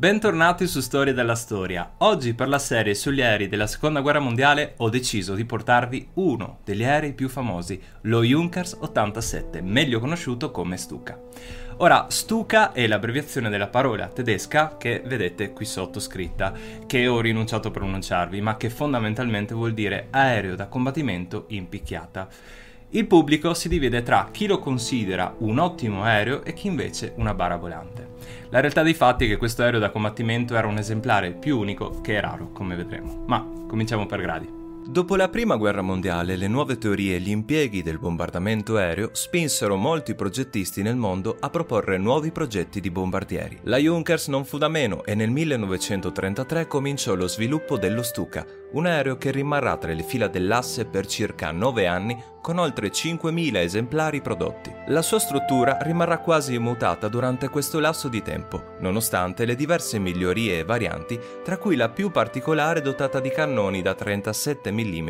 Bentornati su Storia della Storia. Oggi per la serie sugli aerei della Seconda Guerra Mondiale ho deciso di portarvi uno degli aerei più famosi, lo Junkers 87, meglio conosciuto come Stuka. Ora, Stuka è l'abbreviazione della parola tedesca che vedete qui sotto scritta, che ho rinunciato a pronunciarvi, ma che fondamentalmente vuol dire aereo da combattimento in picchiata. Il pubblico si divide tra chi lo considera un ottimo aereo e chi invece una bara volante. La realtà dei fatti è che questo aereo da combattimento era un esemplare più unico che raro, come vedremo. Ma cominciamo per gradi. Dopo la prima guerra mondiale, le nuove teorie e gli impieghi del bombardamento aereo spinsero molti progettisti nel mondo a proporre nuovi progetti di bombardieri. La Junkers non fu da meno e nel 1933 cominciò lo sviluppo dello Stuka, un aereo che rimarrà tra le fila dell'asse per circa 9 anni con oltre 5.000 esemplari prodotti. La sua struttura rimarrà quasi immutata durante questo lasso di tempo, nonostante le diverse migliorie e varianti, tra cui la più particolare dotata di cannoni da 37 mm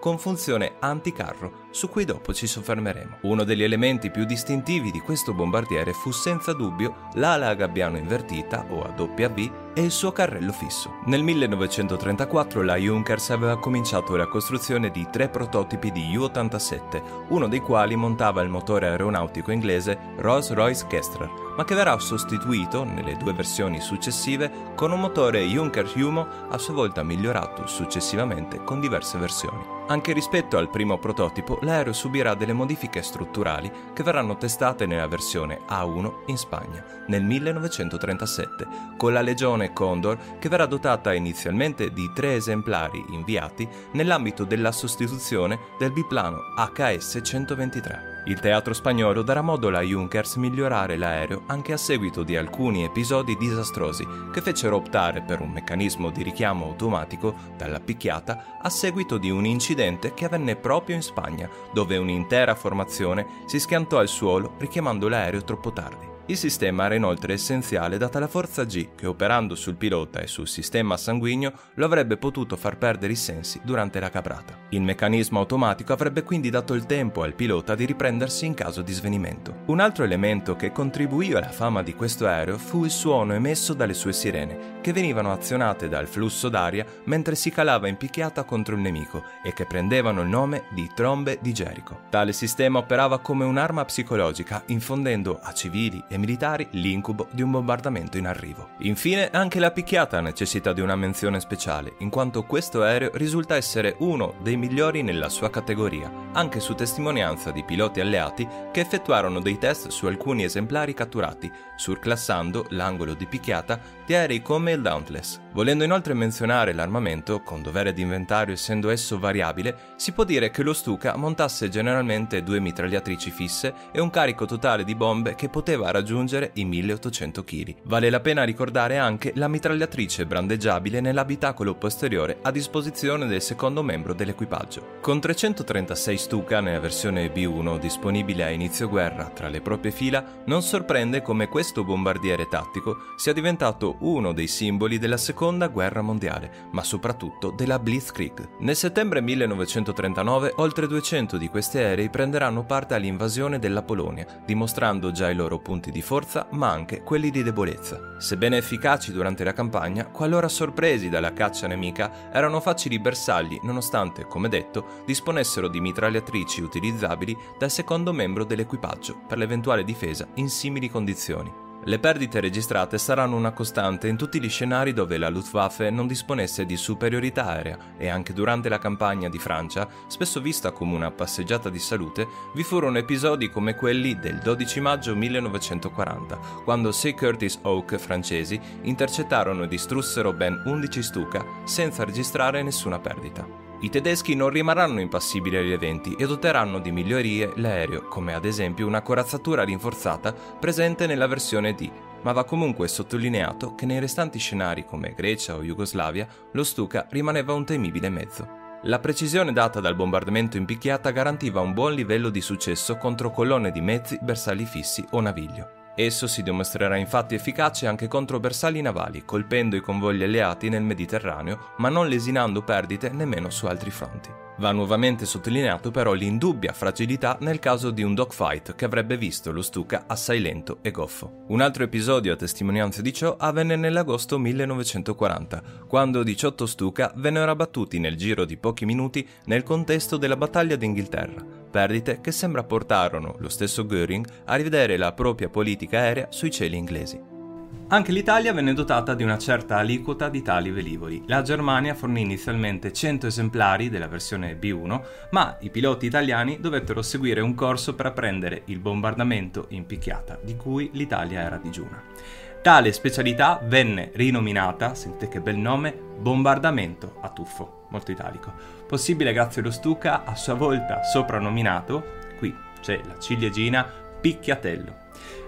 con funzione anticarro, su cui dopo ci soffermeremo. Uno degli elementi più distintivi di questo bombardiere fu senza dubbio l'ala a gabbiano invertita o a W e il suo carrello fisso. Nel 1934 la Junkers aveva cominciato la costruzione di tre prototipi di U-87, uno dei quali montava il motore aeronautico inglese Rolls-Royce Kestrel, ma che verrà sostituito, nelle due versioni successive, con un motore Junker Humo a sua volta migliorato successivamente con diverse versioni. Anche rispetto al primo prototipo, l'aereo subirà delle modifiche strutturali che verranno testate nella versione A1 in Spagna nel 1937, con la Legione Condor che verrà dotata inizialmente di tre esemplari inviati nell'ambito della sostituzione del biplano HS-123. Il teatro spagnolo darà modo alla Junkers migliorare l'aereo anche a seguito di alcuni episodi disastrosi che fecero optare per un meccanismo di richiamo automatico dalla picchiata a seguito di un incidente che avvenne proprio in Spagna, dove un'intera formazione si schiantò al suolo richiamando l'aereo troppo tardi. Il sistema era inoltre essenziale data la forza G che operando sul pilota e sul sistema sanguigno lo avrebbe potuto far perdere i sensi durante la caprata. Il meccanismo automatico avrebbe quindi dato il tempo al pilota di riprendersi in caso di svenimento. Un altro elemento che contribuì alla fama di questo aereo fu il suono emesso dalle sue sirene, che venivano azionate dal flusso d'aria mentre si calava in picchiata contro il nemico e che prendevano il nome di trombe di Gerico. Tale sistema operava come un'arma psicologica, infondendo a civili e militari l'incubo di un bombardamento in arrivo. Infine, anche la picchiata necessita di una menzione speciale, in quanto questo aereo risulta essere uno dei migliori nella sua categoria, anche su testimonianza di piloti alleati che effettuarono dei test su alcuni esemplari catturati, surclassando l'angolo di picchiata di aerei come il Dauntless. Volendo inoltre menzionare l'armamento, con dovere di inventario essendo esso variabile, si può dire che lo Stuka montasse generalmente due mitragliatrici fisse e un carico totale di bombe che poteva raggiungere i 1800 kg. Vale la pena ricordare anche la mitragliatrice brandeggiabile nell'abitacolo posteriore a disposizione del secondo membro dell'equipaggio. Con 336 Stuka nella versione B1 disponibile a inizio guerra tra le proprie fila, non sorprende come questo bombardiere tattico sia diventato uno dei simboli della seconda guerra mondiale, ma soprattutto della Blitzkrieg. Nel settembre 1939 oltre 200 di questi aerei prenderanno parte all'invasione della Polonia, dimostrando già i loro punti di forza ma anche quelli di debolezza. Sebbene efficaci durante la campagna, qualora sorpresi dalla caccia nemica, erano facili bersagli nonostante, come detto, disponessero di mitragliatrici utilizzabili dal secondo membro dell'equipaggio per l'eventuale difesa in simili condizioni. Le perdite registrate saranno una costante in tutti gli scenari dove la Luftwaffe non disponesse di superiorità aerea e anche durante la campagna di Francia, spesso vista come una passeggiata di salute, vi furono episodi come quelli del 12 maggio 1940, quando sei Curtis Oak francesi intercettarono e distrussero ben 11 Stuka senza registrare nessuna perdita. I tedeschi non rimarranno impassibili agli eventi e doteranno di migliorie l'aereo, come ad esempio una corazzatura rinforzata presente nella versione D, ma va comunque sottolineato che nei restanti scenari come Grecia o Jugoslavia lo Stuka rimaneva un temibile mezzo. La precisione data dal bombardamento in picchiata garantiva un buon livello di successo contro colonne di mezzi, bersagli fissi o naviglio. Esso si dimostrerà infatti efficace anche contro bersagli navali, colpendo i convogli alleati nel Mediterraneo, ma non lesinando perdite nemmeno su altri fronti. Va nuovamente sottolineato però l'indubbia fragilità nel caso di un dogfight che avrebbe visto lo Stuka assai lento e goffo. Un altro episodio a testimonianza di ciò avvenne nell'agosto 1940, quando 18 Stuka vennero abbattuti nel giro di pochi minuti nel contesto della battaglia d'Inghilterra perdite che sembra portarono lo stesso Göring a rivedere la propria politica aerea sui cieli inglesi. Anche l'Italia venne dotata di una certa aliquota di tali velivoli. La Germania fornì inizialmente 100 esemplari della versione B1, ma i piloti italiani dovettero seguire un corso per apprendere il bombardamento in picchiata, di cui l'Italia era digiuna. Tale specialità venne rinominata, sentite che bel nome, bombardamento a tuffo, molto italico, possibile grazie allo Stuka a sua volta soprannominato, qui c'è la ciliegina, picchiatello.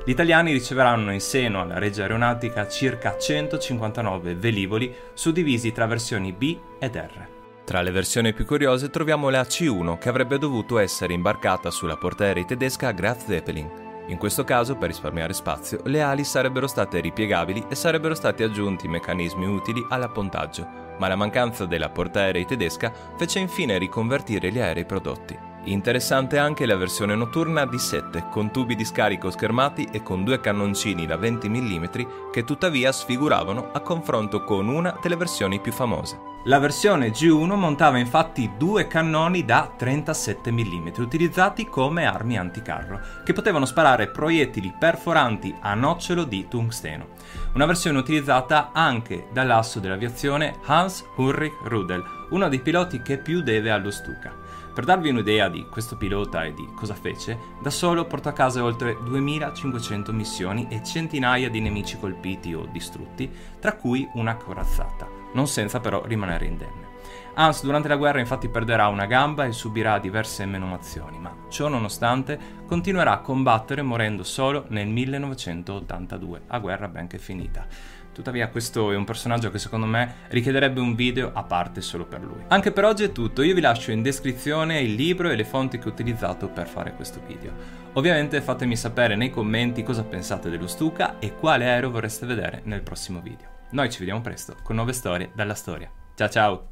Gli italiani riceveranno in seno alla Regia Aeronautica circa 159 velivoli suddivisi tra versioni B ed R. Tra le versioni più curiose troviamo la C1 che avrebbe dovuto essere imbarcata sulla portaerei tedesca Graf Zeppelin, in questo caso, per risparmiare spazio, le ali sarebbero state ripiegabili e sarebbero stati aggiunti meccanismi utili all'appontaggio, ma la mancanza della portaerei tedesca fece infine riconvertire gli aerei prodotti. Interessante anche la versione notturna D7 con tubi di scarico schermati e con due cannoncini da 20 mm che tuttavia sfiguravano a confronto con una delle versioni più famose. La versione G1 montava infatti due cannoni da 37 mm utilizzati come armi anticarro, che potevano sparare proiettili perforanti a nocciolo di tungsteno. Una versione utilizzata anche dall'asso dell'aviazione Hans Ulrich Rudel, uno dei piloti che più deve allo Stuka. Per darvi un'idea di questo pilota e di cosa fece, da solo portò a casa oltre 2500 missioni e centinaia di nemici colpiti o distrutti, tra cui una corazzata, non senza però rimanere indenne. Hans durante la guerra infatti perderà una gamba e subirà diverse menomazioni, ma ciò nonostante continuerà a combattere morendo solo nel 1982, a guerra ben che finita. Tuttavia questo è un personaggio che secondo me richiederebbe un video a parte solo per lui. Anche per oggi è tutto, io vi lascio in descrizione il libro e le fonti che ho utilizzato per fare questo video. Ovviamente fatemi sapere nei commenti cosa pensate dello Stuka e quale aereo vorreste vedere nel prossimo video. Noi ci vediamo presto con nuove storie dalla storia. Ciao ciao!